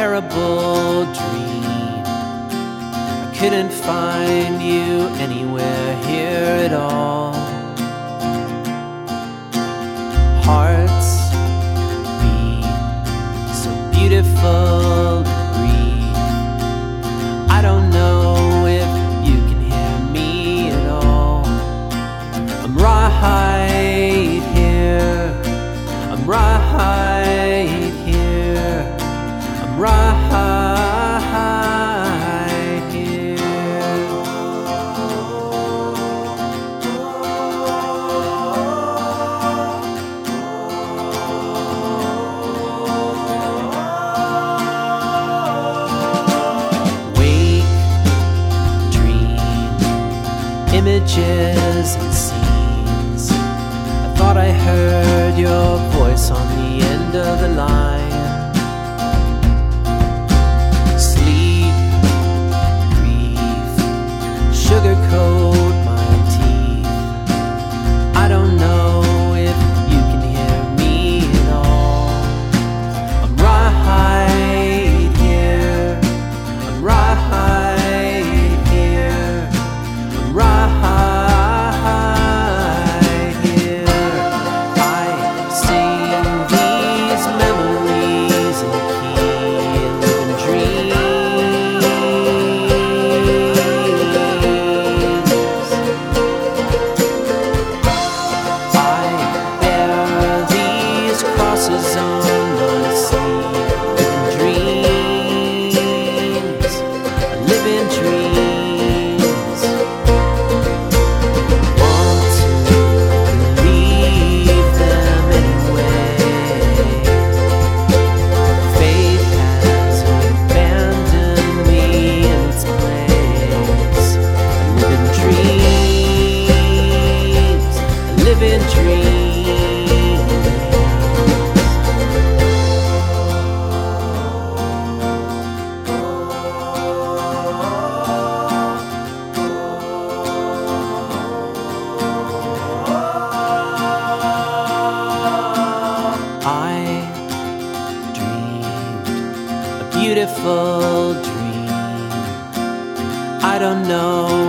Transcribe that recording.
terrible dream. I couldn't find you anywhere here at all. Hearts beat so beautiful. images and scenes. I thought I heard your voice on the end of the line. beautiful dream. I don't know